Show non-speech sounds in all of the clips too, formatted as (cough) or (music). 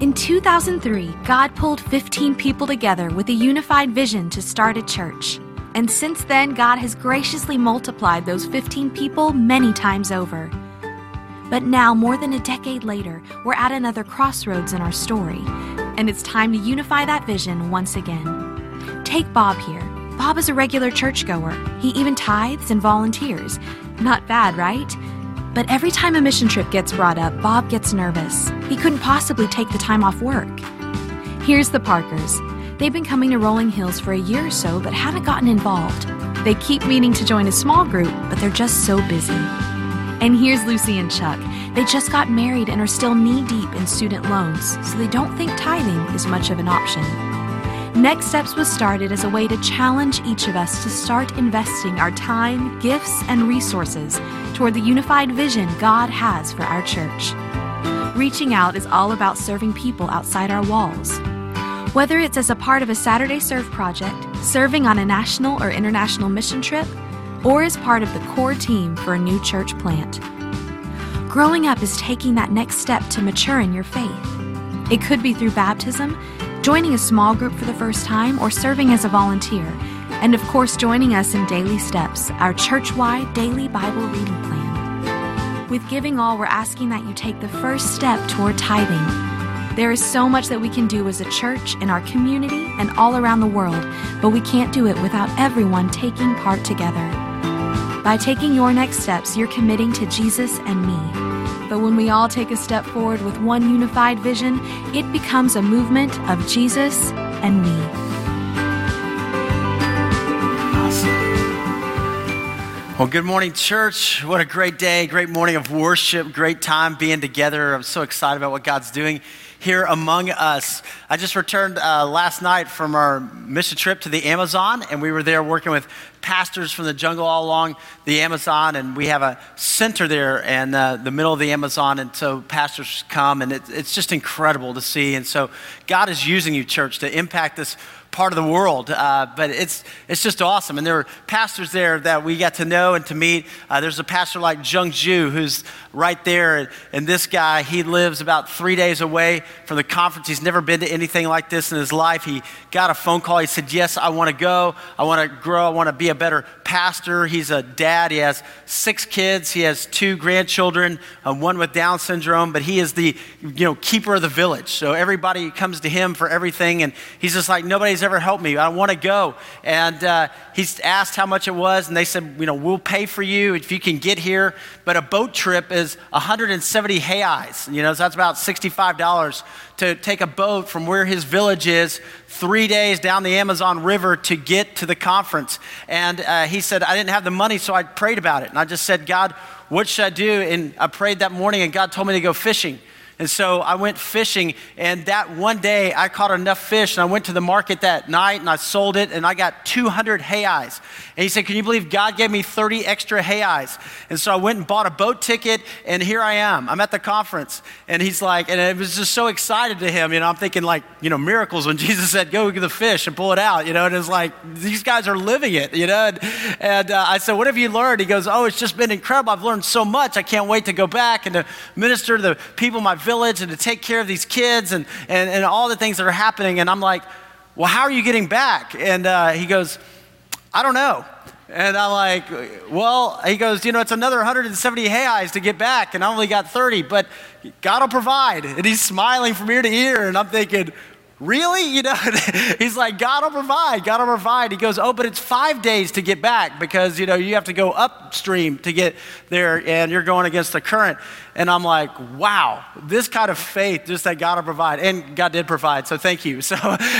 In 2003, God pulled 15 people together with a unified vision to start a church. And since then, God has graciously multiplied those 15 people many times over. But now, more than a decade later, we're at another crossroads in our story, and it's time to unify that vision once again. Take Bob here. Bob is a regular churchgoer. He even tithes and volunteers. Not bad, right? But every time a mission trip gets brought up, Bob gets nervous. He couldn't possibly take the time off work. Here's the Parkers. They've been coming to Rolling Hills for a year or so, but haven't gotten involved. They keep meaning to join a small group, but they're just so busy. And here's Lucy and Chuck. They just got married and are still knee deep in student loans, so they don't think tithing is much of an option. Next Steps was started as a way to challenge each of us to start investing our time, gifts, and resources toward the unified vision God has for our church. Reaching out is all about serving people outside our walls. Whether it's as a part of a Saturday Serve project, serving on a national or international mission trip, or as part of the core team for a new church plant. Growing up is taking that next step to mature in your faith. It could be through baptism, joining a small group for the first time, or serving as a volunteer, and of course, joining us in Daily Steps, our church wide daily Bible reading plan. With Giving All, we're asking that you take the first step toward tithing. There is so much that we can do as a church, in our community, and all around the world, but we can't do it without everyone taking part together. By taking your next steps, you're committing to Jesus and me. But when we all take a step forward with one unified vision, it becomes a movement of Jesus and me. Well, good morning, church. What a great day, great morning of worship, great time being together. I'm so excited about what God's doing here among us. I just returned uh, last night from our mission trip to the Amazon, and we were there working with pastors from the jungle all along the Amazon, and we have a center there in uh, the middle of the Amazon, and so pastors come, and it, it's just incredible to see. And so God is using you, church, to impact this part of the world. Uh, but it's, it's just awesome. And there were pastors there that we got to know and to meet. Uh, there's a pastor like Jung Ju who's right there. And, and, this guy, he lives about three days away from the conference. He's never been to anything like this in his life. He got a phone call. He said, Yes, I want to go. I want to grow. I want to be a better pastor. He's a dad. He has six kids. He has two grandchildren, uh, one with Down syndrome. But he is the you know, keeper of the village. So everybody comes to him for everything. And he's just like, Nobody's ever helped me. I want to go. And uh, he's asked how much it was. And they said, You know, we'll pay for you if you can get here. But a boat trip is 170 reais. You know, so that's about $65 to take a boat from where his village is three days down the Amazon River to get to the conference. And uh, he said, I didn't have the money, so I prayed about it. And I just said, God, what should I do? And I prayed that morning, and God told me to go fishing. And so I went fishing, and that one day I caught enough fish, and I went to the market that night and I sold it, and I got 200 reais. And he said, Can you believe God gave me 30 extra reais? And so I went and bought a boat ticket, and here I am. I'm at the conference. And he's like, and it was just so excited to him. You know, I'm thinking like, you know, miracles when (laughs) Jesus said, Go get the fish and pull it out, you know, and it's like, these guys are living it, you know. And, and uh, I said, What have you learned? He goes, Oh, it's just been incredible. I've learned so much. I can't wait to go back and to minister to the people my village and to take care of these kids and, and, and all the things that are happening. And I'm like, well, how are you getting back? And uh, he goes, I don't know. And I'm like, well, he goes, you know, it's another 170 reais to get back, and I only got 30, but God will provide. And he's smiling from ear to ear, and I'm thinking, Really? You know, (laughs) he's like, God will provide, God will provide. He goes, Oh, but it's five days to get back because, you know, you have to go upstream to get there and you're going against the current. And I'm like, wow, this kind of faith, just that God will provide. And God did provide, so thank you. (laughs) So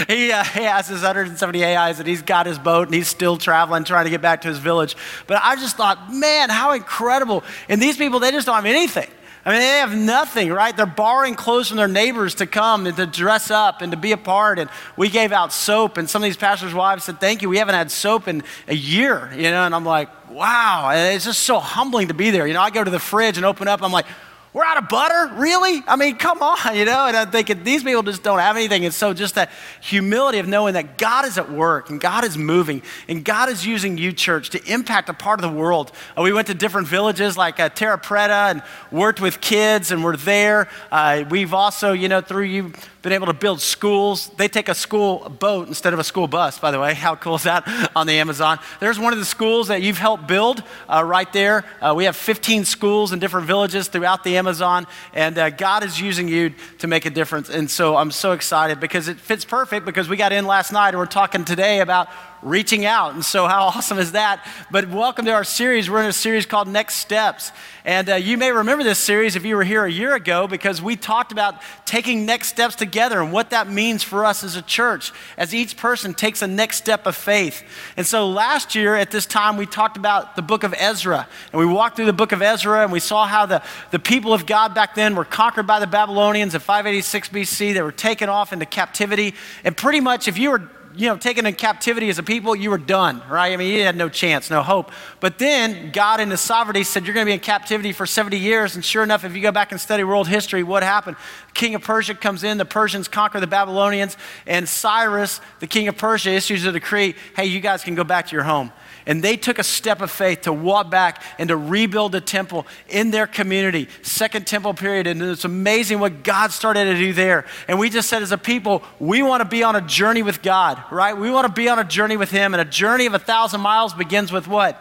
he, uh, he has his 170 reais and he's got his boat and he's still traveling, trying to get back to his village. But I just thought, man, how incredible. And these people, they just don't have anything. I mean, they have nothing, right? They're borrowing clothes from their neighbors to come and to dress up and to be a part. And we gave out soap, and some of these pastors' wives said, Thank you. We haven't had soap in a year, you know? And I'm like, Wow. And it's just so humbling to be there. You know, I go to the fridge and open up, I'm like, we're out of butter? Really? I mean, come on, you know? And I'm thinking, these people just don't have anything. And so, just that humility of knowing that God is at work and God is moving and God is using you, church, to impact a part of the world. Uh, we went to different villages like uh, Terra Preta and worked with kids, and we're there. Uh, we've also, you know, through you, been able to build schools. They take a school boat instead of a school bus, by the way. (laughs) How cool is that on the Amazon? There's one of the schools that you've helped build uh, right there. Uh, we have 15 schools in different villages throughout the Amazon, and uh, God is using you to make a difference. And so I'm so excited because it fits perfect because we got in last night and we're talking today about reaching out. And so, how (laughs) awesome is that? But welcome to our series. We're in a series called Next Steps. And uh, you may remember this series if you were here a year ago because we talked about taking next steps together and what that means for us as a church as each person takes a next step of faith. And so, last year at this time, we talked about the book of Ezra. And we walked through the book of Ezra and we saw how the, the people of God back then were conquered by the Babylonians in 586 BC. They were taken off into captivity. And pretty much, if you were you know, taken in captivity as a people, you were done, right? I mean, you had no chance, no hope. But then God in his sovereignty said, You're going to be in captivity for 70 years. And sure enough, if you go back and study world history, what happened? king of Persia comes in, the Persians conquer the Babylonians, and Cyrus, the king of Persia, issues a decree hey, you guys can go back to your home. And they took a step of faith to walk back and to rebuild a temple in their community. Second temple period. And it's amazing what God started to do there. And we just said, as a people, we want to be on a journey with God, right? We want to be on a journey with Him. And a journey of a thousand miles begins with what?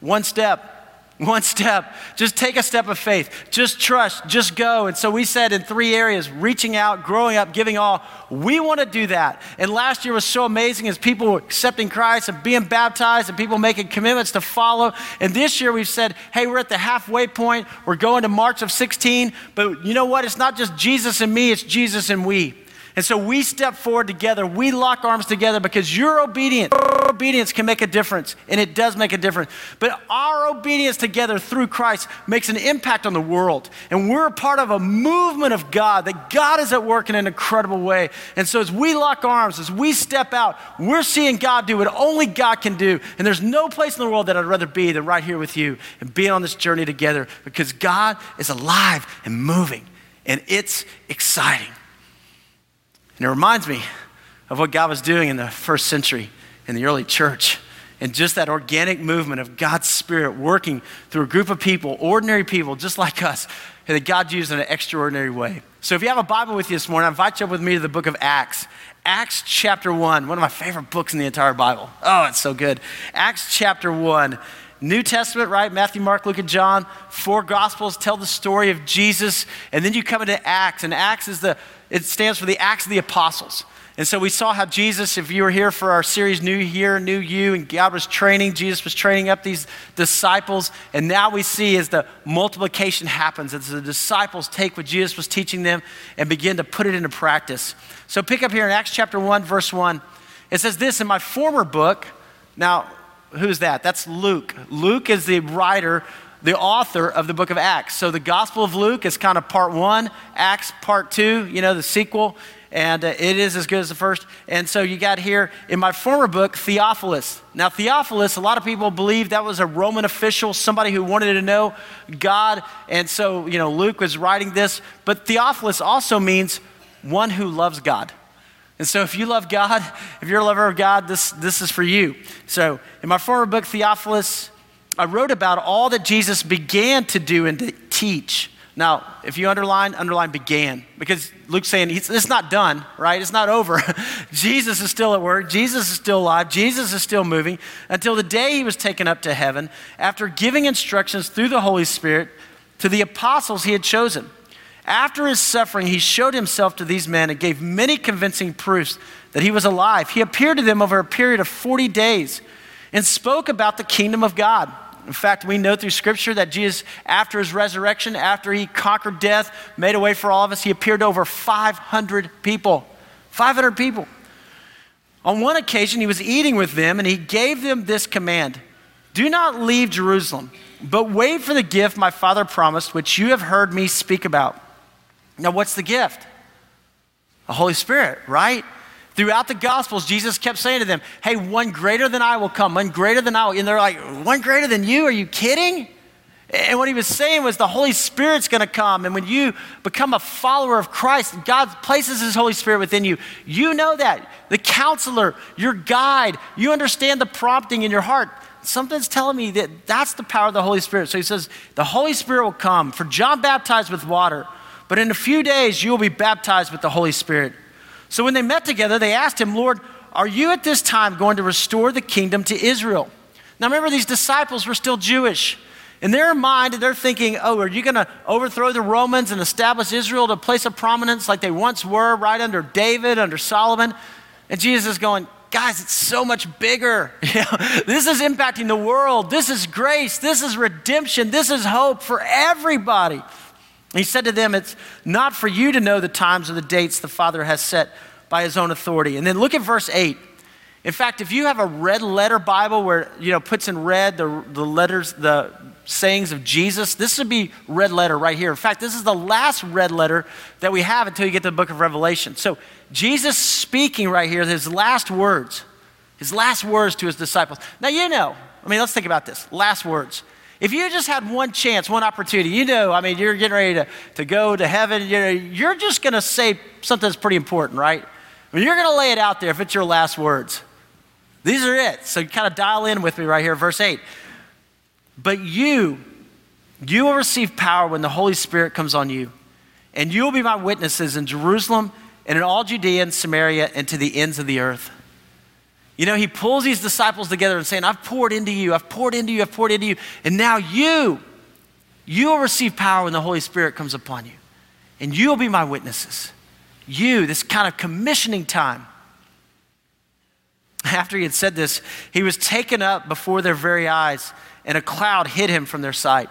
One step. One step. Just take a step of faith. Just trust. Just go. And so we said in three areas reaching out, growing up, giving all. We want to do that. And last year was so amazing as people were accepting Christ and being baptized and people making commitments to follow. And this year we've said, hey, we're at the halfway point. We're going to March of 16. But you know what? It's not just Jesus and me, it's Jesus and we. And so we step forward together. We lock arms together because your obedience, your obedience can make a difference, and it does make a difference. But our obedience together through Christ makes an impact on the world. And we're a part of a movement of God, that God is at work in an incredible way. And so as we lock arms, as we step out, we're seeing God do what only God can do. And there's no place in the world that I'd rather be than right here with you and being on this journey together because God is alive and moving, and it's exciting. And it reminds me of what God was doing in the first century in the early church. And just that organic movement of God's Spirit working through a group of people, ordinary people just like us, and that God used in an extraordinary way. So if you have a Bible with you this morning, I invite you up with me to the book of Acts. Acts chapter 1, one of my favorite books in the entire Bible. Oh, it's so good. Acts chapter 1. New Testament, right? Matthew, Mark, Luke, and John. Four Gospels tell the story of Jesus. And then you come into Acts, and Acts is the it stands for the Acts of the Apostles. And so we saw how Jesus, if you were here for our series New Year, New You, and God was training, Jesus was training up these disciples. And now we see as the multiplication happens, as the disciples take what Jesus was teaching them and begin to put it into practice. So pick up here in Acts chapter 1, verse 1. It says this in my former book. Now, who's that? That's Luke. Luke is the writer the author of the book of Acts. So the Gospel of Luke is kind of part one, Acts part two, you know, the sequel, and uh, it is as good as the first. And so you got here in my former book, Theophilus. Now, Theophilus, a lot of people believe that was a Roman official, somebody who wanted to know God. And so, you know, Luke was writing this. But Theophilus also means one who loves God. And so, if you love God, (laughs) if you're a lover of God, this, this is for you. So, in my former book, Theophilus, I wrote about all that Jesus began to do and to teach. Now, if you underline, underline began, because Luke's saying it's not done, right? It's not over. (laughs) Jesus is still at work. Jesus is still alive. Jesus is still moving until the day he was taken up to heaven after giving instructions through the Holy Spirit to the apostles he had chosen. After his suffering, he showed himself to these men and gave many convincing proofs that he was alive. He appeared to them over a period of 40 days and spoke about the kingdom of God. In fact, we know through Scripture that Jesus, after his resurrection, after he conquered death, made a way for all of us, he appeared to over 500 people. 500 people. On one occasion, he was eating with them and he gave them this command Do not leave Jerusalem, but wait for the gift my Father promised, which you have heard me speak about. Now, what's the gift? The Holy Spirit, right? Throughout the Gospels, Jesus kept saying to them, Hey, one greater than I will come, one greater than I will. And they're like, One greater than you? Are you kidding? And what he was saying was the Holy Spirit's going to come. And when you become a follower of Christ, God places his Holy Spirit within you. You know that. The counselor, your guide, you understand the prompting in your heart. Something's telling me that that's the power of the Holy Spirit. So he says, The Holy Spirit will come. For John baptized with water, but in a few days you will be baptized with the Holy Spirit. So when they met together, they asked him, Lord, are you at this time going to restore the kingdom to Israel? Now remember, these disciples were still Jewish. In their mind, they're thinking, oh, are you going to overthrow the Romans and establish Israel to a place of prominence like they once were, right under David, under Solomon? And Jesus is going, guys, it's so much bigger. (laughs) This is impacting the world. This is grace. This is redemption. This is hope for everybody. He said to them, It's not for you to know the times or the dates the Father has set by his own authority. And then look at verse 8. In fact, if you have a red letter Bible where, you know, puts in red the, the letters, the sayings of Jesus, this would be red letter right here. In fact, this is the last red letter that we have until you get to the book of Revelation. So Jesus speaking right here, his last words, his last words to his disciples. Now, you know, I mean, let's think about this. Last words. If you just had one chance, one opportunity, you know, I mean, you're getting ready to, to go to heaven, you know, you're just going to say something that's pretty important, right? I mean, you're going to lay it out there if it's your last words. These are it. So kind of dial in with me right here, verse 8. But you, you will receive power when the Holy Spirit comes on you, and you will be my witnesses in Jerusalem and in all Judea and Samaria and to the ends of the earth. You know, he pulls these disciples together and saying, I've poured into you, I've poured into you, I've poured into you, and now you, you will receive power when the Holy Spirit comes upon you, and you will be my witnesses. You, this kind of commissioning time. (laughs) After he had said this, he was taken up before their very eyes, and a cloud hid him from their sight.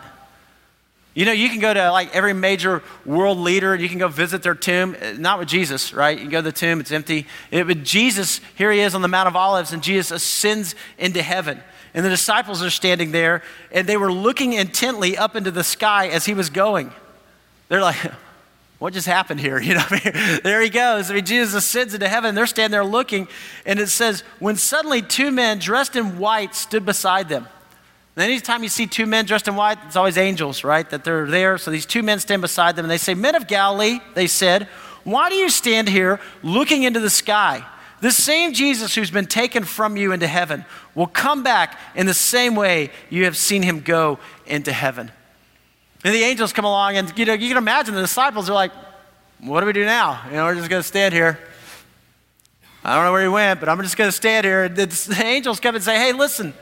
You know, you can go to like every major world leader, and you can go visit their tomb, uh, not with Jesus, right? You go to the tomb, it's empty. It, but Jesus, here he is on the Mount of Olives, and Jesus ascends into heaven. And the disciples are standing there, and they were looking intently up into the sky as he was going. They're like, (laughs) what just happened here? (laughs) You know, I mean, there he goes. I mean, Jesus ascends into heaven. They're standing there looking, and it says, when suddenly two men dressed in white stood beside them. And anytime you see two men dressed in white, it's always angels, right? That they're there. So these two men stand beside them, and they say, Men of Galilee, they said, why do you stand here looking into the sky? The same Jesus who's been taken from you into heaven will come back in the same way you have seen him go into heaven. And the angels come along, and you know, you can imagine the disciples are like, What do we do now? You know, we're just going to stand here. I don't know where he went, but I'm just going to stand here. And the angels come and say, Hey, listen,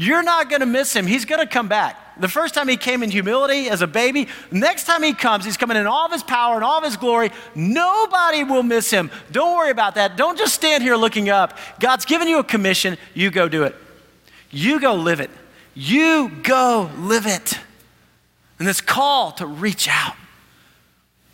you're not going to miss him. He's going to come back. The first time he came in humility as a baby, next time he comes, he's coming in all of his power and all of his glory. Nobody will miss him. Don't worry about that. Don't just stand here looking up. God's given you a commission. You go do it. You go live it. You go live it and this call to reach out.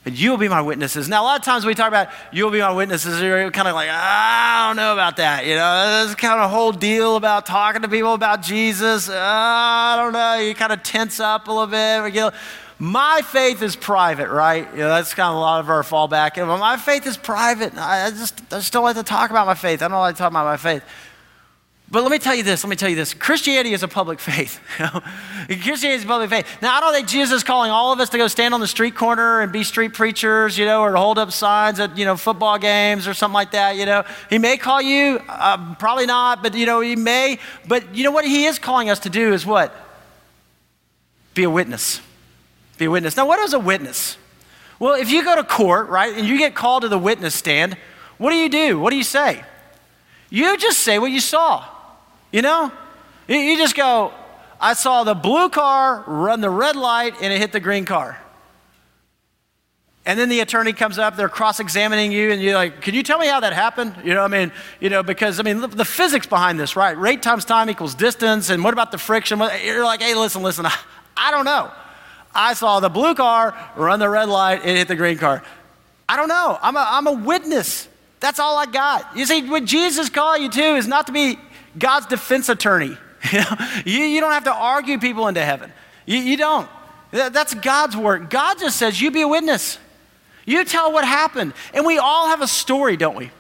And you'll be my witnesses. Now, a lot of times we talk about you'll be my witnesses, you're kind of like, I don't know about that. You know, this kind of a whole deal about talking to people about Jesus. Uh, I don't know. You kind of tense up a little bit. You know, my faith is private, right? You know, that's kind of a lot of our fallback. My faith is private. I just, I just don't like to talk about my faith. I don't like to talk about my faith. But let me tell you this, let me tell you this. Christianity is a public faith. (laughs) Christianity is a public faith. Now, I don't think Jesus is calling all of us to go stand on the street corner and be street preachers, you know, or hold up signs at, you know, football games or something like that, you know. He may call you, uh, probably not, but, you know, he may. But you know what he is calling us to do is what? Be a witness. Be a witness. Now, what is a witness? Well, if you go to court, right, and you get called to the witness stand, what do you do? What do you say? You just say what you saw. You know? You just go, I saw the blue car run the red light and it hit the green car. And then the attorney comes up, they're cross examining you, and you're like, Can you tell me how that happened? You know, I mean, you know, because, I mean, the, the physics behind this, right? Rate times time equals distance, and what about the friction? You're like, Hey, listen, listen, I, (laughs) I don't know. I saw the blue car run the red light and hit the green car. I don't know. I'm a, I'm a witness. That's all I got. You see, what Jesus called you to is not to be God's defense attorney. (laughs) you, you don't have to argue people into heaven. You, you don't. That's God's work. God just says, you be a witness. You tell what happened. And we all have a story, don't we?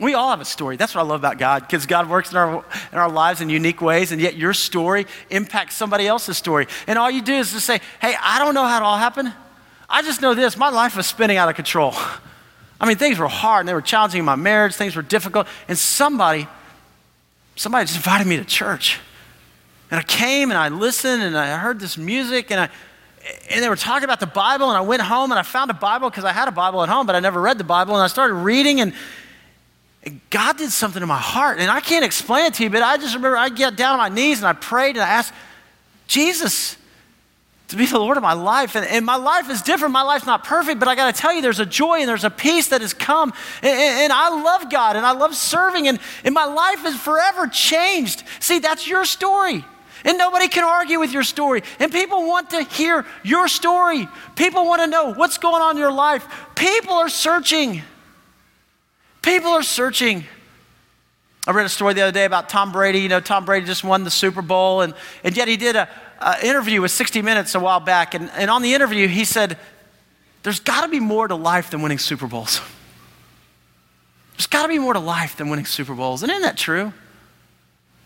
We all have a story. That's what I love about God, because God works in our, in our lives in unique ways, and yet your story impacts somebody else's story. And all you do is just say, hey, I don't know how it all happened. I just know this my life was spinning out of control. (laughs) I mean, things were hard and they were challenging in my marriage, things were difficult. And somebody, somebody just invited me to church. And I came and I listened and I heard this music and I, and they were talking about the Bible, and I went home and I found a Bible because I had a Bible at home, but I never read the Bible. And I started reading, and, and God did something in my heart. And I can't explain it to you, but I just remember I got down on my knees and I prayed and I asked Jesus to be the Lord of my life. And, and my life is different. My life's not perfect, but I got to tell you, there's a joy and there's a peace that has come. And, and, I love God and I love serving, and, and my life is forever changed. See, that's your story. And nobody can argue with your story. And people want to hear your story. People want to know what's going on in your life. People are searching. People are searching. I read a story the other day about Tom Brady. You know, Tom Brady just won the Super Bowl, and, and yet he did an interview with 60 Minutes a while back. And, and on the interview, he said, There's got to be more to life than winning Super Bowls. (laughs) There's got to be more to life than winning Super Bowls. And isn't that true?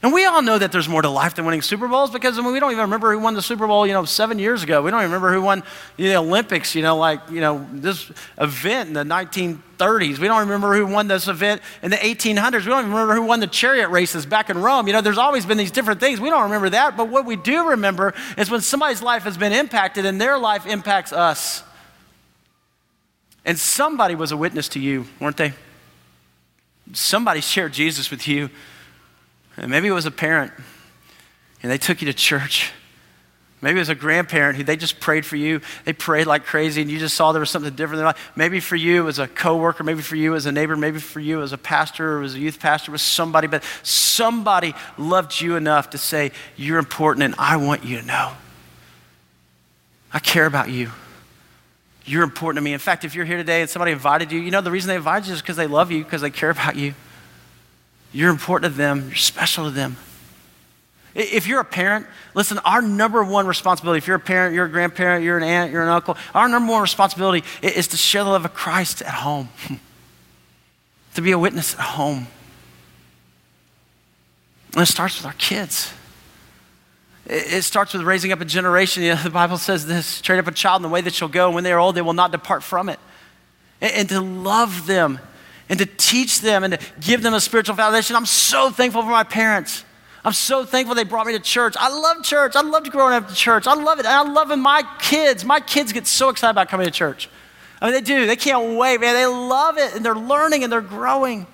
And we all know that there's more to life than winning Super Bowls because I mean, we don't even remember who won the Super Bowl, you know, seven years ago. We don't even remember who won the Olympics, you know, like, you know, this event in the 1930s. We don't remember who won this event in the 1800s. We don't even remember who won the chariot races back in Rome. You know, there's always been these different things. We don't remember that. But what we do remember is when somebody's life has been impacted and their life impacts us. And somebody was a witness to you, weren't they? Somebody shared Jesus with you. And maybe it was a parent and they took you to church. Maybe it was a grandparent who they just prayed for you. They prayed like crazy and you just saw there was something different in their life. Maybe for you it was a coworker, maybe for you as a neighbor, maybe for you as a pastor or as a youth pastor, was somebody, but somebody loved you enough to say, You're important and I want you to know. I care about you. You're important to me. In fact, if you're here today and somebody invited you, you know the reason they invited you is because they love you, because they care about you. You're important to them, you're special to them. If you're a parent, listen, our number one responsibility, if you're a parent, you're a grandparent, you're an aunt, you're an uncle, our number one responsibility is to share the love of Christ at home, (laughs) to be a witness at home. And it starts with our kids. It starts with raising up a generation. You know, (laughs) the Bible says this train up a child in the way that shall go, and when they are old, they will not depart from it. And to love them and to teach them and to give them a spiritual foundation. I'm so thankful for my parents. I'm so thankful they brought me to church. I love church. I loved growing up to church. I love it. And I love my kids. My kids get so excited about coming to church. I mean, they do. They can't wait, man. They love it and they're learning and they're growing.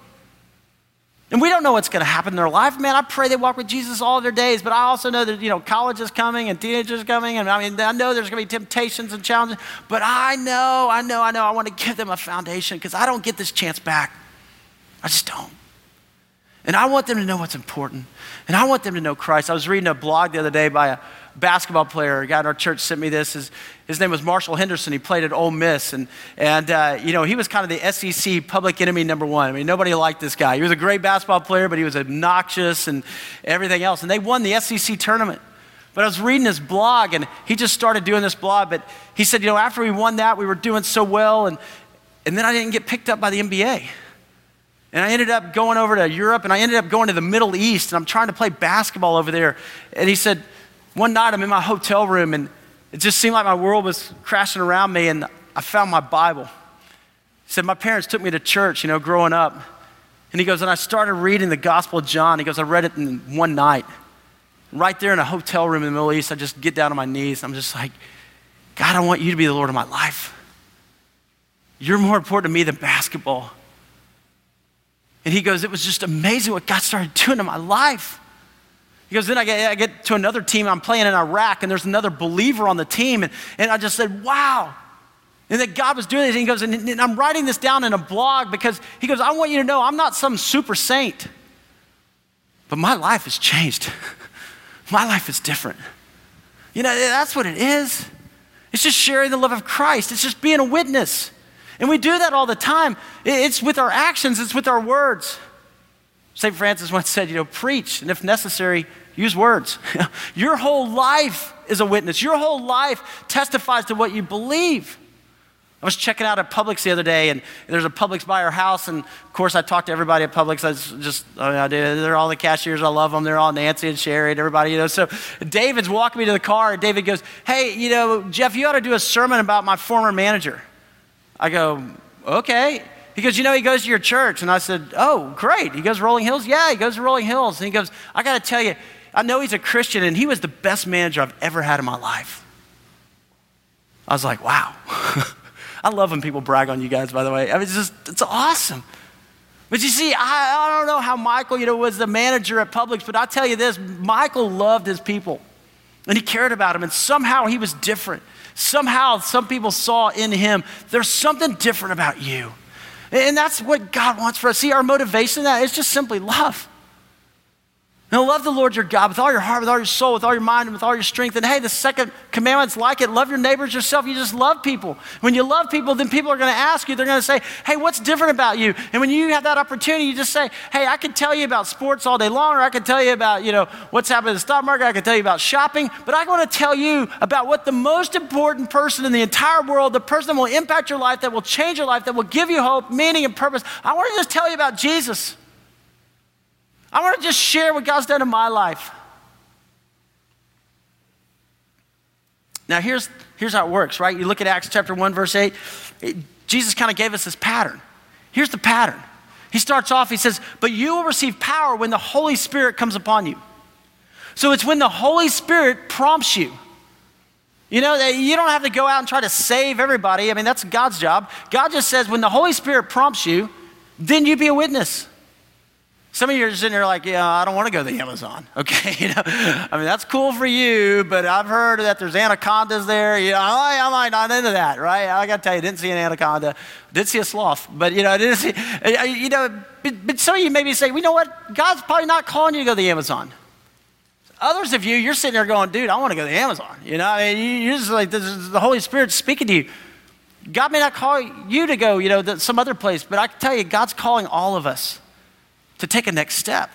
And we don't know what's going to happen in their life. Man, I pray they walk with Jesus all their days, but I also know that, you know, college is coming and teenagers coming. And I mean, I know there's going to be temptations and challenges, but I know, I know, I know I want to give them a foundation because I don't get this chance back. I just don't. And I want them to know what's important. And I want them to know Christ. I was reading a blog the other day by a basketball player. A guy in our church sent me this. His, his name was Marshall Henderson. He played at Ole Miss. And, and uh, you know, he was kind of the SEC public enemy number one. I mean, nobody liked this guy. He was a great basketball player, but he was obnoxious and everything else. And they won the SEC tournament. But I was reading his blog, and he just started doing this blog. But he said, you know, after we won that, we were doing so well. And, and then I didn't get picked up by the NBA. And I ended up going over to Europe and I ended up going to the Middle East and I'm trying to play basketball over there. And he said, one night I'm in my hotel room and it just seemed like my world was crashing around me and I found my Bible. He said, My parents took me to church, you know, growing up. And he goes, And I started reading the Gospel of John. He goes, I read it in one night. Right there in a hotel room in the Middle East, I just get down on my knees. I'm just like, God, I want you to be the Lord of my life. You're more important to me than basketball. And he goes, It was just amazing what God started doing in my life. He goes, Then I get, I get to another team, I'm playing in Iraq, and there's another believer on the team. And, and I just said, Wow. And that God was doing this. And he goes, and, and I'm writing this down in a blog because he goes, I want you to know I'm not some super saint, but my life has changed. (laughs) my life is different. You know, that's what it is. It's just sharing the love of Christ, it's just being a witness. And we do that all the time. It's with our actions, it's with our words. St. Francis once said, you know, preach, and if necessary, use words. (laughs) Your whole life is a witness. Your whole life testifies to what you believe. I was checking out at Publix the other day, and there's a Publix by our house, and of course I talked to everybody at Publix. I just, I oh, do. They're all the cashiers. I love them. They're all Nancy and Sherry and everybody, you know. So David's walking me to the car, and David goes, "Hey, you know, Jeff, you ought to do a sermon about my former manager." I go, "Okay." He goes, You know, he goes to your church. And I said, Oh, great. He goes Rolling Hills? Yeah, he goes to Rolling Hills. And he goes, I got to tell you, I know he's a Christian, and he was the best manager I've ever had in my life. I was like, Wow. (laughs) I love when people brag on you guys, by the way. I mean, it's just, it's awesome. But you see, I, I don't know how Michael, you know, was the manager at Publix, but I'll tell you this Michael loved his people and he cared about them, and somehow he was different. Somehow, some people saw in him, there's something different about you. And that's what God wants for us. See, our motivation that is just simply love. Now, love the Lord your God with all your heart, with all your soul, with all your mind, and with all your strength. And hey, the second commandment's like it love your neighbors yourself. You just love people. When you love people, then people are going to ask you, they're going to say, hey, what's different about you? And when you have that opportunity, you just say, hey, I can tell you about sports all day long, or I can tell you about, you know, what's happening in the stock market, I can tell you about shopping, but I want to tell you about what the most important person in the entire world, the person that will impact your life, that will change your life, that will give you hope, meaning, and purpose. I want to just tell you about Jesus. I want to just share what God's done in my life. Now, here's, here's how it works, right? You look at Acts chapter 1, verse 8. It, Jesus kind of gave us this pattern. Here's the pattern. He starts off, he says, But you will receive power when the Holy Spirit comes upon you. So it's when the Holy Spirit prompts you. You know, you don't have to go out and try to save everybody. I mean, that's God's job. God just says, when the Holy Spirit prompts you, then you be a witness. Some of you are sitting there like, yeah, I don't want to go to the Amazon. (laughs) Okay, you know, I mean that's cool for you, but I've heard that there's anacondas there. You know, I, I might not into that, right? I got to tell you, I didn't see an anaconda, did see a sloth, but you know, I (laughs) didn't see. You know, but, but some of you maybe say, well, you know what? God's probably not calling you to go to the Amazon. Others of you, you're sitting there going, dude, I want to go to the Amazon. You know, I mean, you're just like, the Holy Spirit speaking to you. God may not call you to go, you know, to some other place, but I can tell you, God's calling all of us to take a next step.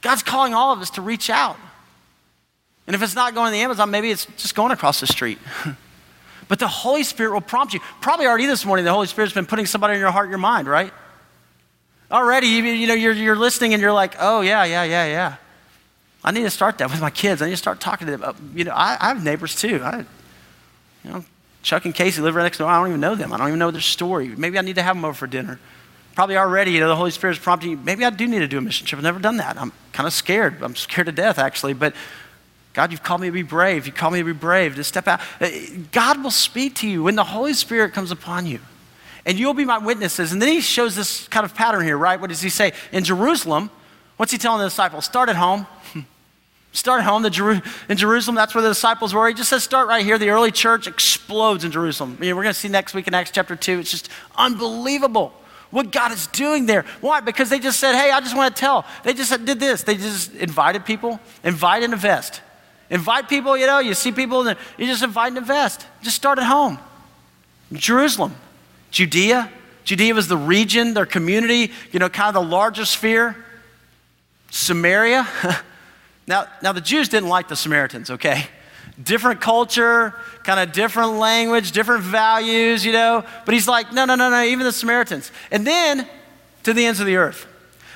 God's calling all of us to reach out. And if it's not going to the Amazon, maybe it's just going across the street. (laughs) but the Holy Spirit will prompt you. Probably already this morning, the Holy Spirit's been putting somebody in your heart, your mind, right? Already, you, you know, you're, you're listening and you're like, oh, yeah, yeah, yeah, yeah. I need to start that with my kids. I need to start talking to them. Uh, you know, I, I have neighbors too. I, you know, Chuck and Casey live right next door. I don't even know them. I don't even know their story. Maybe I need to have them over for dinner probably already, you know, the Holy Spirit's prompting you, maybe I do need to do a mission trip. I've never done that. I'm kind of scared. I'm scared to death, actually. But God, you've called me to be brave. You've called me to be brave, to step out. Uh, God will speak to you when the Holy Spirit comes upon you. And you'll be my witnesses. And then he shows this kind of pattern here, right? What does he say? In Jerusalem, what's he telling the disciples? Start at home. (laughs) Start at home. Jeru- in Jerusalem, that's where the disciples were. He just says, start right here. The early church explodes in Jerusalem. I mean, we're going to see next week in Acts chapter 2. It's just unbelievable what God is doing there. Why? Because they just said, hey, I just want to tell. They just did this. They just invited people, invite and invest. Invite people, you know, you see people, you just invite and invest. Just start at home. Jerusalem, Judea. Judea was the region, their community, you know, kind of the larger sphere. Samaria. (laughs) now, now, the Jews didn't like the Samaritans, okay? Different culture, kind of different language, different values, you know. But he's like, no, no, no, no, even the Samaritans. And then to the ends of the earth.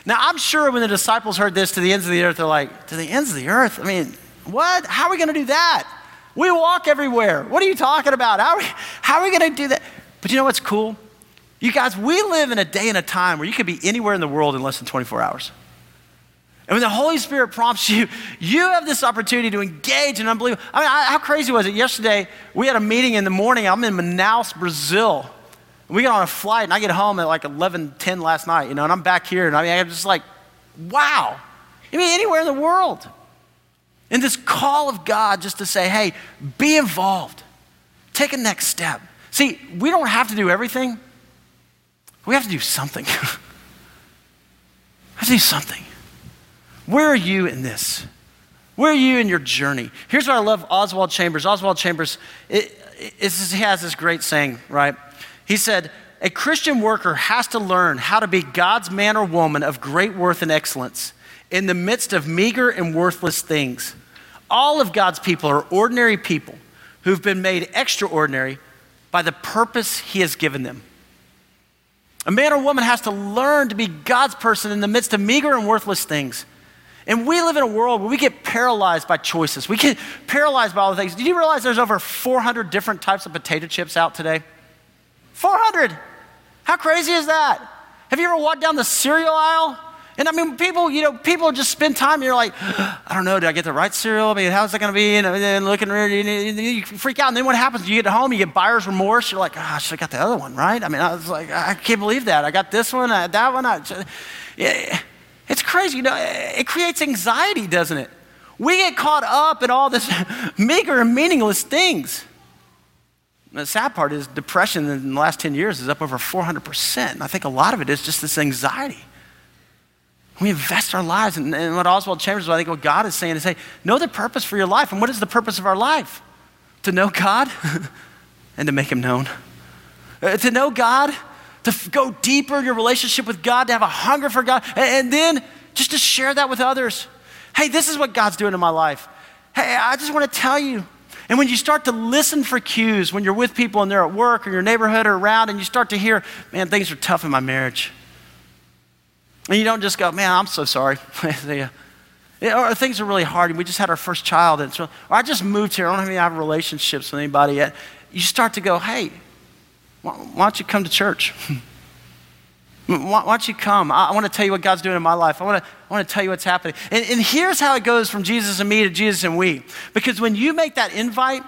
Now, I'm sure when the disciples heard this to the ends of the earth, they're like, to the ends of the earth? I mean, what? How are we going to do that? We walk everywhere. What are you talking about? How are we, we going to do that? But you know what's cool? You guys, we live in a day and a time where you could be anywhere in the world in less than 24 hours. And when the Holy Spirit prompts you, you have this opportunity to engage in unbelievable. I mean, how crazy was it? Yesterday, we had a meeting in the morning. I'm in Manaus, Brazil. We get on a flight, and I get home at like 11, 10 last night, you know, and I'm back here, and I mean, I'm just like, wow. I mean, anywhere in the world. And this call of God just to say, hey, be involved, take a next step. See, we don't have to do everything, we have to do something. (laughs) we have to do something. Where are you in this? Where are you in your journey? Here's what I love Oswald Chambers. Oswald Chambers, it, it, he has this great saying, right? He said, A Christian worker has to learn how to be God's man or woman of great worth and excellence in the midst of meager and worthless things. All of God's people are ordinary people who've been made extraordinary by the purpose He has given them. A man or woman has to learn to be God's person in the midst of meager and worthless things. And we live in a world where we get paralyzed by choices. We get paralyzed by all the things. Did you realize there's over 400 different types of potato chips out today? 400! How crazy is that? Have you ever walked down the cereal aisle? And I mean, people, you know, people just spend time. And you're like, (gasps) I don't know, did I get the right cereal? I mean, how's that going to be? And then looking, around, you freak out. And then what happens? You get home, you get buyer's remorse. You're like, oh, I should have got the other one, right? I mean, I was like, I can't believe that. I got this one, I, that one. I, yeah, it's crazy. You know, it creates anxiety, doesn't it? We get caught up in all this (laughs) meager and meaningless things. And the sad part is depression in the last 10 years is up over 400%. And I think a lot of it is just this anxiety. We invest our lives. And what Oswald Chambers, I think what God is saying is, hey, know the purpose for your life. And what is the purpose of our life? To know God (laughs) and to make Him known. Uh, to know God, to f- go deeper in your relationship with God, to have a hunger for God, and, and then just to share that with others. Hey, this is what God's doing in my life. Hey, I just want to tell you, and when you start to listen for cues, when you're with people and they're at work or your neighborhood or around, and you start to hear, man, things are tough in my marriage. And you don't just go, man, I'm so sorry. (laughs) or things are really hard, and we just had our first child, and so, or I just moved here, I don't have any relationships with anybody yet. You start to go, hey, why, why don't you come to church? (laughs) Why, don't you come? I, want to tell you what God's doing in my life. I want to, I want to tell you what's happening. And, and here's how it goes from Jesus and me to Jesus and we. Because when you make that invite,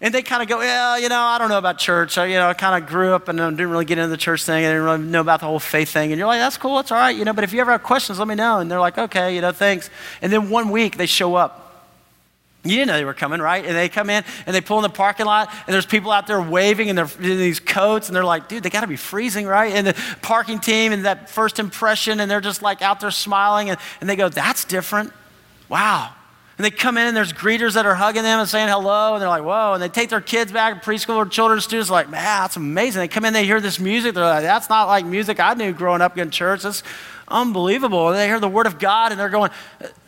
and they kind of go, yeah, you know, I don't know about church. I, you know, I kind of grew up and didn't really get into the church thing. I didn't really know about the whole faith thing. And you're like, that's cool, that's all right, you know. But if you ever have questions, let me know. And they're like, okay, you know, thanks. And then one week they show up. You didn't know they were coming, right? And they come in and they pull in the parking lot, and there's people out there waving in, their, in these coats, and they're like, dude, they got to be freezing, right? And the parking team and that first impression, and they're just like out there smiling, and, and they go, that's different. Wow. And they come in and there's greeters that are hugging them and saying hello, and they're like, whoa. And they take their kids back, preschool or children's students, like, man, that's amazing. They come in, they hear this music, they're like, that's not like music I knew growing up in church. That's unbelievable. They hear the word of God and they're going,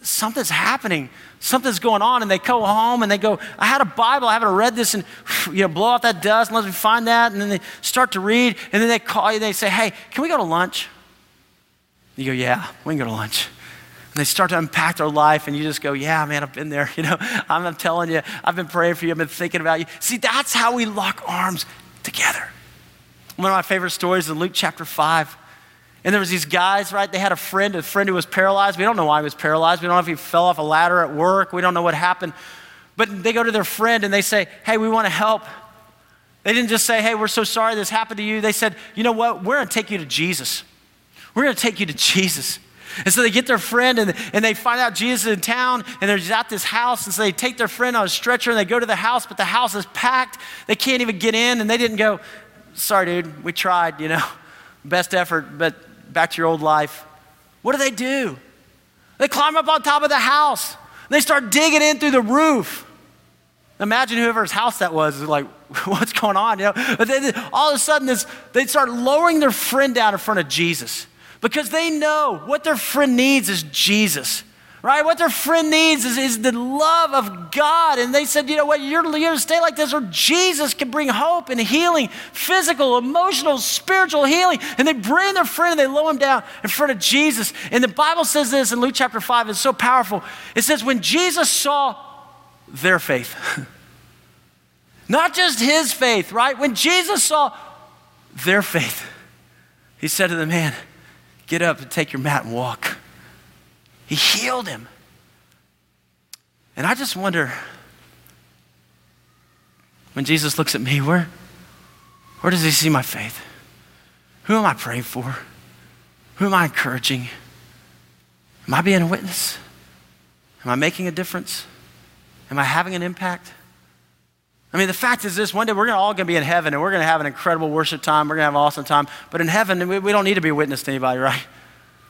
something's happening. Something's going on. And they go home and they go, I had a Bible, I haven't read this, and you know, blow off that dust and let me find that. And then they start to read, and then they call you, and they say, hey, can we go to lunch? You go, yeah, we can go to lunch And they start to unpack their life, and you just go, Yeah, man, I've been there. (laughs) You know, I'm, I'm telling you, I've been praying for you, I've been thinking about you. See, that's how we lock arms together. One of my favorite stories in Luke chapter 5. And there was these guys, right? They had a friend, a friend who was paralyzed. We don't know why he was paralyzed. We don't know if he fell off a ladder at work. We don't know what happened. But they go to their friend and they say, Hey, we want to help. They didn't just say, Hey, we're so sorry this happened to you. They said, You know what? We're going to take you to Jesus. We're going to take you to Jesus. And so they get their friend and, and they find out Jesus is in town and they're at this house. And so they take their friend on a stretcher and they go to the house, but the house is packed. They can't even get in. And they didn't go, sorry, dude, we tried, you know, (laughs) best effort, but back to your old life. What do they do? They climb up on top of the house. They start digging in through the roof. Imagine whoever's house that was is like, (laughs) what's going on? You know? But then all of a sudden, this, they start lowering their friend down in front of Jesus because they know what their friend needs is Jesus. Right? What their friend needs is, is the love of God. And they said, you know what, you're, you're to stay like this, or Jesus can bring hope and healing, physical, emotional, spiritual healing. And they bring their friend and they lower him down in front of Jesus. And the Bible says this in Luke chapter 5, it's so powerful. It says, when Jesus saw their faith, (laughs) not just his faith, right? When Jesus saw their faith, he said to the man, Get up and take your mat and walk. He healed him. And I just wonder when Jesus looks at me, where, where does he see my faith? Who am I praying for? Who am I encouraging? Am I being a witness? Am I making a difference? Am I having an impact? I mean, the fact is this one day we're all going to be in heaven and we're going to have an incredible worship time. We're going to have an awesome time. But in heaven, we, we don't need to be a witness to anybody, right?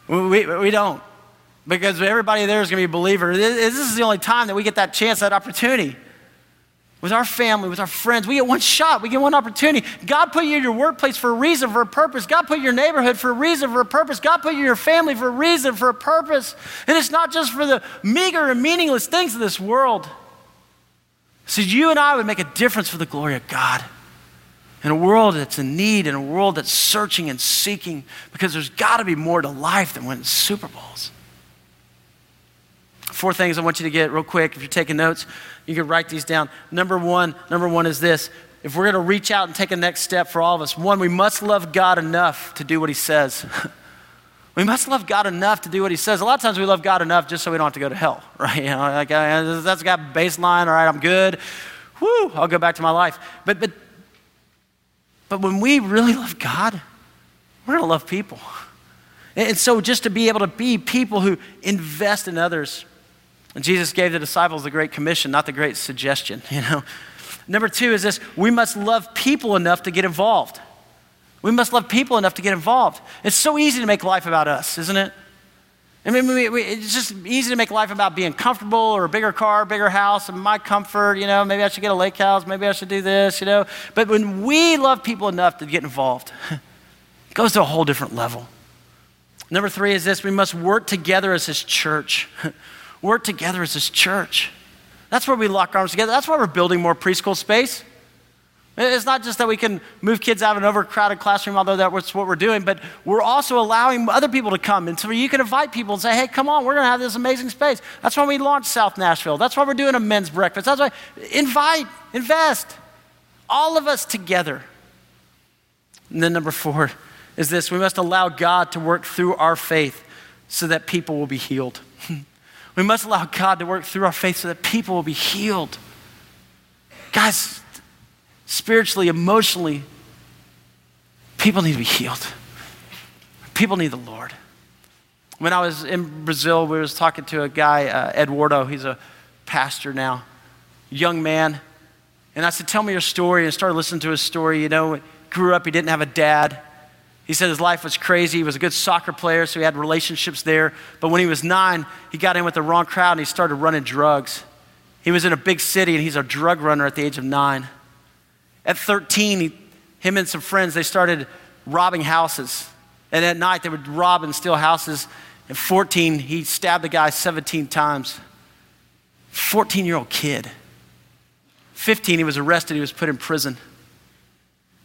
We, we, we don't. Because everybody there is going to be a believer. This is the only time that we get that chance, that opportunity. With our family, with our friends, we get one shot, we get one opportunity. God put you in your workplace for a reason, for a purpose. God put your neighborhood for a reason, for a purpose. God put you in your family for a reason, for a purpose. And it's not just for the meager and meaningless things of this world. So you and I would make a difference for the glory of God. in a world that's in need, in a world that's searching and seeking, because there's got to be more to life than winning Super Bowls. Four things I want you to get real quick. If you're taking notes, you can write these down. Number one, number one is this. If we're going to reach out and take a next step for all of us, one, we must love God enough to do what He says. (laughs) we must love God enough to do what He says. A lot of times we love God enough just so we don't have to go to hell, (laughs) right? You know, like uh, that's got baseline. All right, I'm good. Whoo, I'll go back to my life. But but but when we really love God, we're going to love people. And so just to be able to be people who invest in others. And Jesus gave the disciples the great commission, not the great suggestion, (laughs) you know. Number 2 is this, we must love people enough to get involved. We must love people enough to get involved. It's so easy to make life about us, isn't it? I mean, we, we, it's just easy to make life about being comfortable or a bigger car, bigger house, and my comfort. You know, maybe I should get a lake house. Maybe I should do this. You know, but when we love people enough to get involved, (laughs) it goes to a whole different level. Number three is this: we must work together as His church. (laughs) work together as this church. That's where we lock arms together. That's why we're building more preschool space. It's not just that we can move kids out of an overcrowded classroom, although that's what we're doing, but we're also allowing other people to come. And so you can invite people and say, hey, come on, we're going to have this amazing space. That's why we launched South Nashville. That's why we're doing a men's breakfast. That's why, invite, invest, all of us together. And then number four is this we must allow God to work through our faith so that people will be healed. We must allow God to work through our faith so that people will be healed. Guys, spiritually, emotionally, people need to be healed. People need the Lord. When I was in Brazil, we was talking to a guy, uh, Eduardo. He's a pastor now, young man. And I said, "Tell me your story." And started listening to his story. You know, grew up, he didn't have a dad. He said his life was crazy. He was a good soccer player, so he had relationships there. But when he was nine, he got in with the wrong crowd and he started running drugs. He was in a big city and he's a drug runner at the age of nine. At 13, he, him and some friends, they started robbing houses. And at night, they would rob and steal houses. At 14, he stabbed a guy 17 times. 14 year old kid. 15, he was arrested. He was put in prison.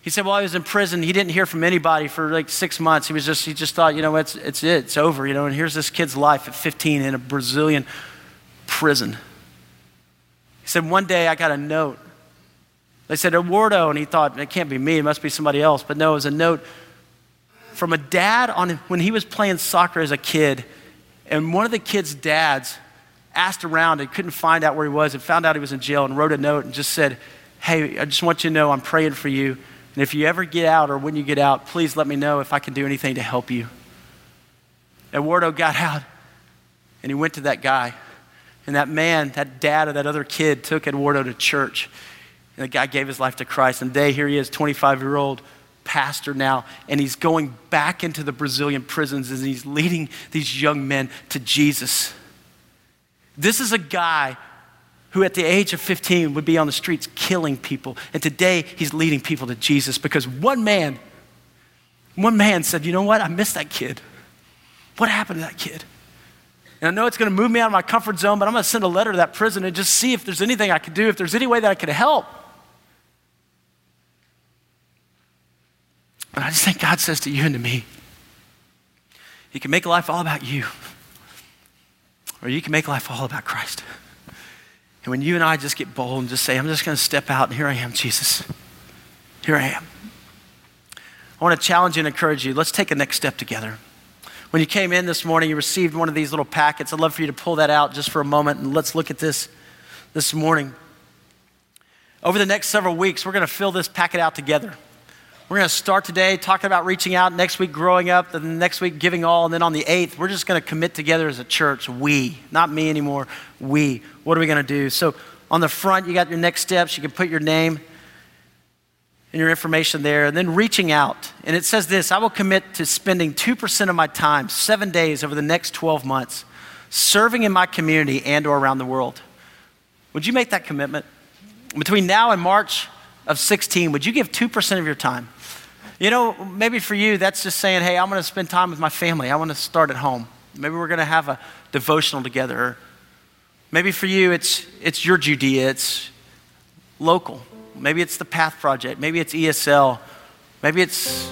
He said, well, he was in prison, he didn't hear from anybody for like six months. He was just, he just thought, you know, it's, it's it, it's over, you know, and here's this kid's life at 15 in a Brazilian prison. He said, one day I got a note they said, Eduardo, and he thought, it can't be me, it must be somebody else. But no, it was a note from a dad on when he was playing soccer as a kid. And one of the kids' dads asked around and couldn't find out where he was and found out he was in jail and wrote a note and just said, Hey, I just want you to know I'm praying for you. And if you ever get out or when you get out, please let me know if I can do anything to help you. Eduardo got out and he went to that guy. And that man, that dad of that other kid, took Eduardo to church. And the guy gave his life to Christ. And today, here he is, 25 year old pastor now, and he's going back into the Brazilian prisons and he's leading these young men to Jesus. This is a guy who, at the age of 15, would be on the streets killing people. And today, he's leading people to Jesus because one man, one man said, You know what? I miss that kid. What happened to that kid? And I know it's going to move me out of my comfort zone, but I'm going to send a letter to that prison and just see if there's anything I can do, if there's any way that I could help. But I just think God says to you and to me, He can make life all about you, or you can make life all about Christ. And when you and I just get bold and just say, I'm just going to step out, and here I am, Jesus. Here I am. I want to challenge you and encourage you. Let's take a next step together. When you came in this morning, you received one of these little packets. I'd love for you to pull that out just for a moment and let's look at this this morning. Over the next several weeks, we're going to fill this packet out together. We're going to start today talking about reaching out, next week growing up, then next week giving all, and then on the 8th, we're just going to commit together as a church. We, not me anymore, we. What are we going to do? So on the front, you got your next steps. You can put your name and your information there, and then reaching out. And it says this I will commit to spending 2% of my time, seven days over the next 12 months, serving in my community and or around the world. Would you make that commitment? Between now and March of 16, would you give 2% of your time? You know, maybe for you, that's just saying, hey, I'm going to spend time with my family. I want to start at home. Maybe we're going to have a devotional together. Maybe for you, it's, it's your Judea, it's local. Maybe it's the Path Project. Maybe it's ESL. Maybe it's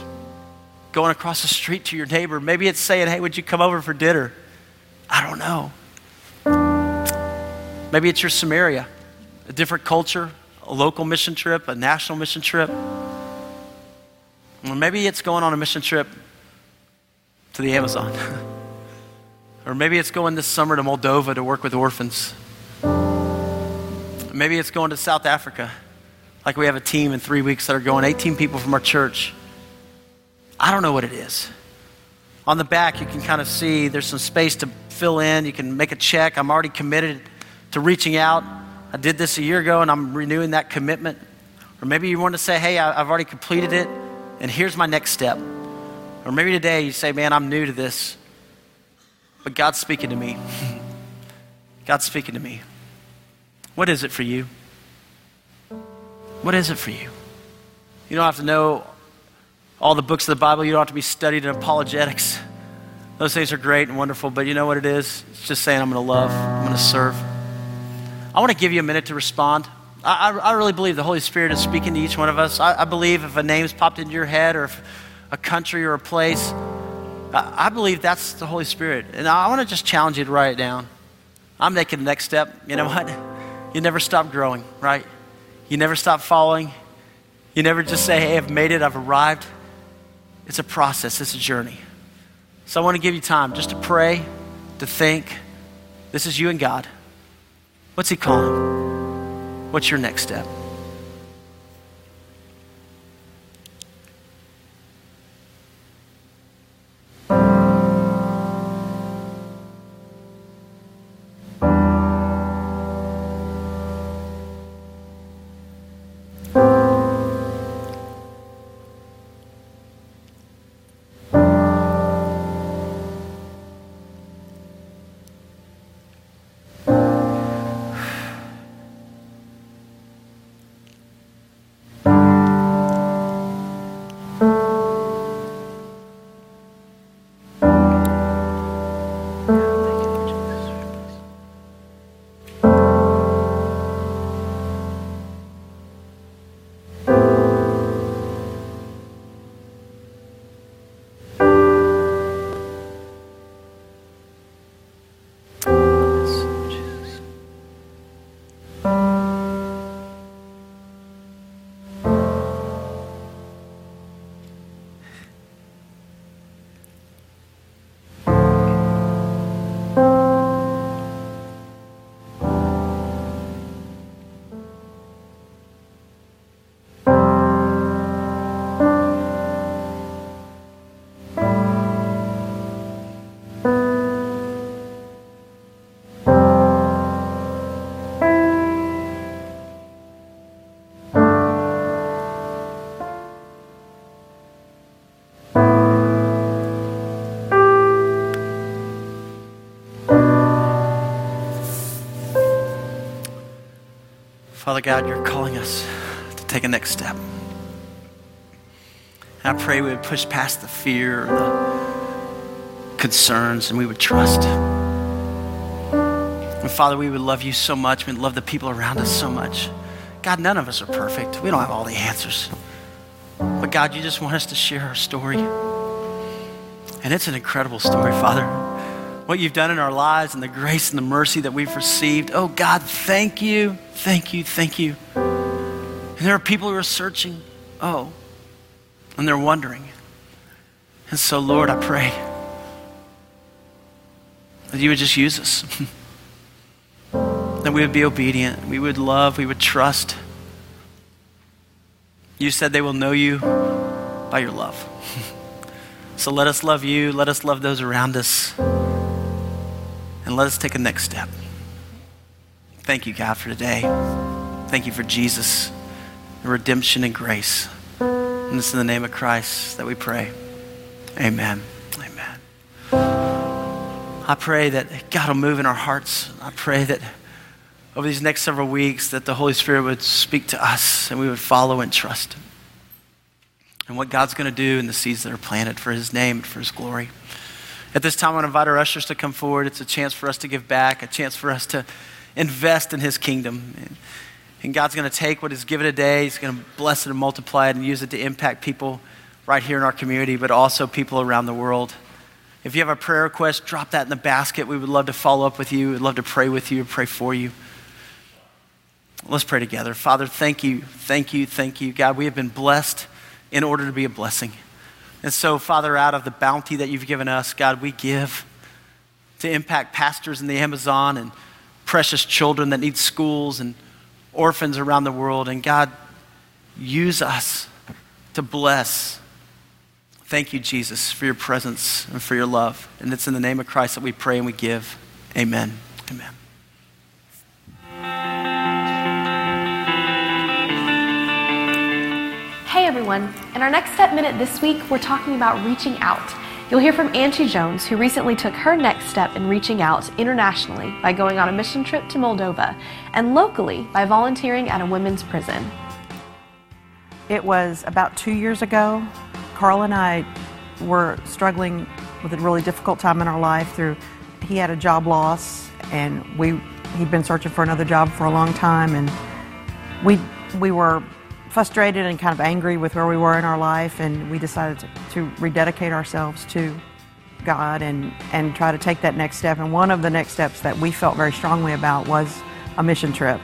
going across the street to your neighbor. Maybe it's saying, hey, would you come over for dinner? I don't know. Maybe it's your Samaria, a different culture, a local mission trip, a national mission trip. Or maybe it's going on a mission trip to the Amazon. (laughs) or maybe it's going this summer to Moldova to work with orphans. Maybe it's going to South Africa. Like we have a team in three weeks that are going, 18 people from our church. I don't know what it is. On the back, you can kind of see there's some space to fill in. You can make a check. I'm already committed to reaching out. I did this a year ago and I'm renewing that commitment. Or maybe you want to say, hey, I've already completed it and here's my next step. Or maybe today you say, man, I'm new to this, but God's speaking to me. (laughs) God's speaking to me. What is it for you? What is it for you? You don't have to know all the books of the Bible, you don't have to be studied in apologetics. Those things are great and wonderful, but you know what it is? It's just saying, I'm going to love, I'm going to serve. I want to give you a minute to respond. I, I, I, really believe the Holy Spirit is speaking to each one of us. I, I, believe if a name's popped into your head or if a country or a place, I, believe that's the Holy Spirit. And I want to just challenge you to write it down. I'm making the next step. You know what? (laughs) You never stop growing, right? You never stop following. You never just say, hey, I've made it, I've arrived. It's a process, it's a journey. So I want to give you time just to pray, to think. This is you and God. What's He calling? What's your next step? Father God, you're calling us to take a next step. And I pray we would push past the fear, and the concerns, and we would trust. And Father, we would love you so much. We'd love the people around us so much. God, none of us are perfect. We don't have all the answers. But God, you just want us to share our story. And it's an incredible story, Father what you've done in our lives and the grace and the mercy that we've received. Oh, God, thank you, thank you, thank you. And there are people who are searching, oh, and they're wondering. And so, Lord, I pray that you would just use us, (laughs) that we would be obedient, we would love, we would trust. You said they will know you by your love. (laughs) so let us love you, let us love those around us and let us take a next step. Thank you, God, for today. Thank you for Jesus, and redemption and grace. And it's in the name of Christ that we pray. Amen. Amen. I pray that God will move in our hearts. I pray that over these next several weeks that the Holy Spirit would speak to us and we would follow and trust Him. And what God's going to do in the seeds that are planted for His name and for His glory. At this time, I want to invite our ushers to come forward. It's a chance for us to give back, a chance for us to invest in his kingdom. And God's going to take what He's given today, He's going to bless it and multiply it and use it to impact people right here in our community, but also people around the world. If you have a prayer request, drop that in the basket. We would love to follow up with you. We'd love to pray with you, pray for you. Let's pray together. Father, thank you, thank you, thank you. God, we have been blessed in order to be a blessing. And so, Father, out of the bounty that you've given us, God, we give to impact pastors in the Amazon and precious children that need schools and orphans around the world. And God, use us to bless. Thank you, Jesus, for your presence and for your love. And it's in the name of Christ that we pray and we give. Amen. Amen. Everyone. In our Next Step Minute this week, we're talking about reaching out. You'll hear from Angie Jones, who recently took her next step in reaching out internationally by going on a mission trip to Moldova and locally by volunteering at a women's prison. It was about two years ago. Carl and I were struggling with a really difficult time in our life through he had a job loss and we he'd been searching for another job for a long time and we we were frustrated and kind of angry with where we were in our life, and we decided to, to rededicate ourselves to God and, and try to take that next step. And one of the next steps that we felt very strongly about was a mission trip.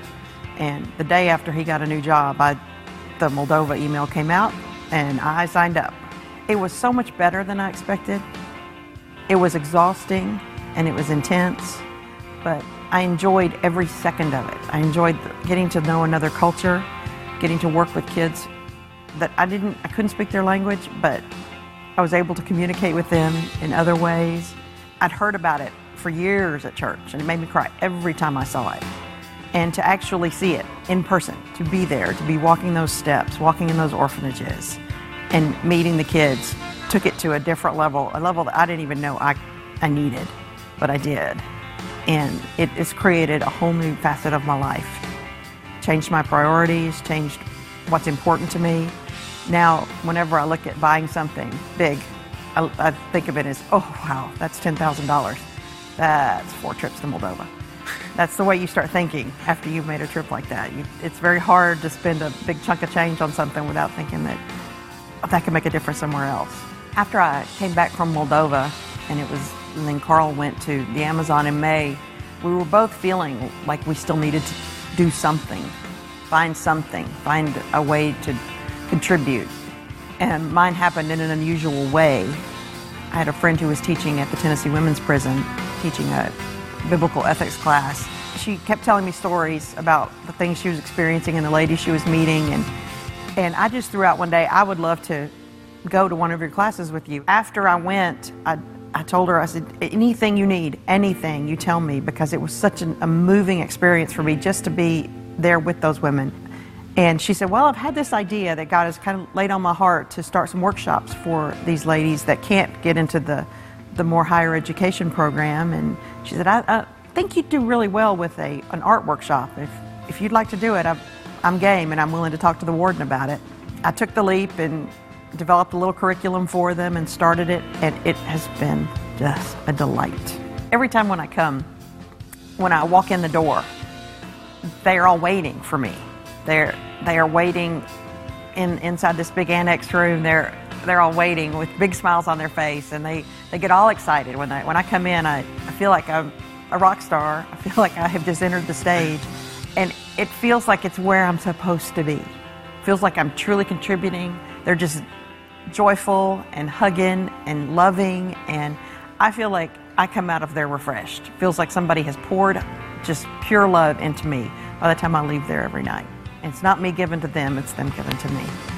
And the day after he got a new job, I, the Moldova email came out, and I signed up. It was so much better than I expected. It was exhausting and it was intense, but I enjoyed every second of it. I enjoyed getting to know another culture getting to work with kids that I didn't, I couldn't speak their language, but I was able to communicate with them in other ways. I'd heard about it for years at church, and it made me cry every time I saw it. And to actually see it in person, to be there, to be walking those steps, walking in those orphanages, and meeting the kids, took it to a different level, a level that I didn't even know I, I needed, but I did. And it has created a whole new facet of my life changed my priorities, changed what's important to me. Now, whenever I look at buying something big, I, I think of it as, oh, wow, that's $10,000. That's four trips to Moldova. That's the way you start thinking after you've made a trip like that. You, it's very hard to spend a big chunk of change on something without thinking that oh, that could make a difference somewhere else. After I came back from Moldova, and it was, and then Carl went to the Amazon in May, we were both feeling like we still needed to do something, find something, find a way to contribute. And mine happened in an unusual way. I had a friend who was teaching at the Tennessee Women's Prison, teaching a biblical ethics class. She kept telling me stories about the things she was experiencing and the ladies she was meeting. And, and I just threw out one day, I would love to go to one of your classes with you. After I went, I I told her, I said, anything you need, anything you tell me, because it was such an, a moving experience for me just to be there with those women. And she said, Well, I've had this idea that God has kind of laid on my heart to start some workshops for these ladies that can't get into the, the more higher education program. And she said, I, I think you'd do really well with a, an art workshop. If, if you'd like to do it, I'm, I'm game and I'm willing to talk to the warden about it. I took the leap and developed a little curriculum for them and started it, and it has been just a delight. Every time when I come, when I walk in the door, they are all waiting for me. They're they are waiting in inside this big annex room. They're they're all waiting with big smiles on their face, and they, they get all excited when I when I come in. I, I feel like I'm a rock star. I feel (laughs) like I have just entered the stage, and it feels like it's where I'm supposed to be. It feels like I'm truly contributing. They're just joyful and hugging and loving. And I feel like I come out of there refreshed. Feels like somebody has poured just pure love into me by the time I leave there every night. And it's not me giving to them, it's them giving to me.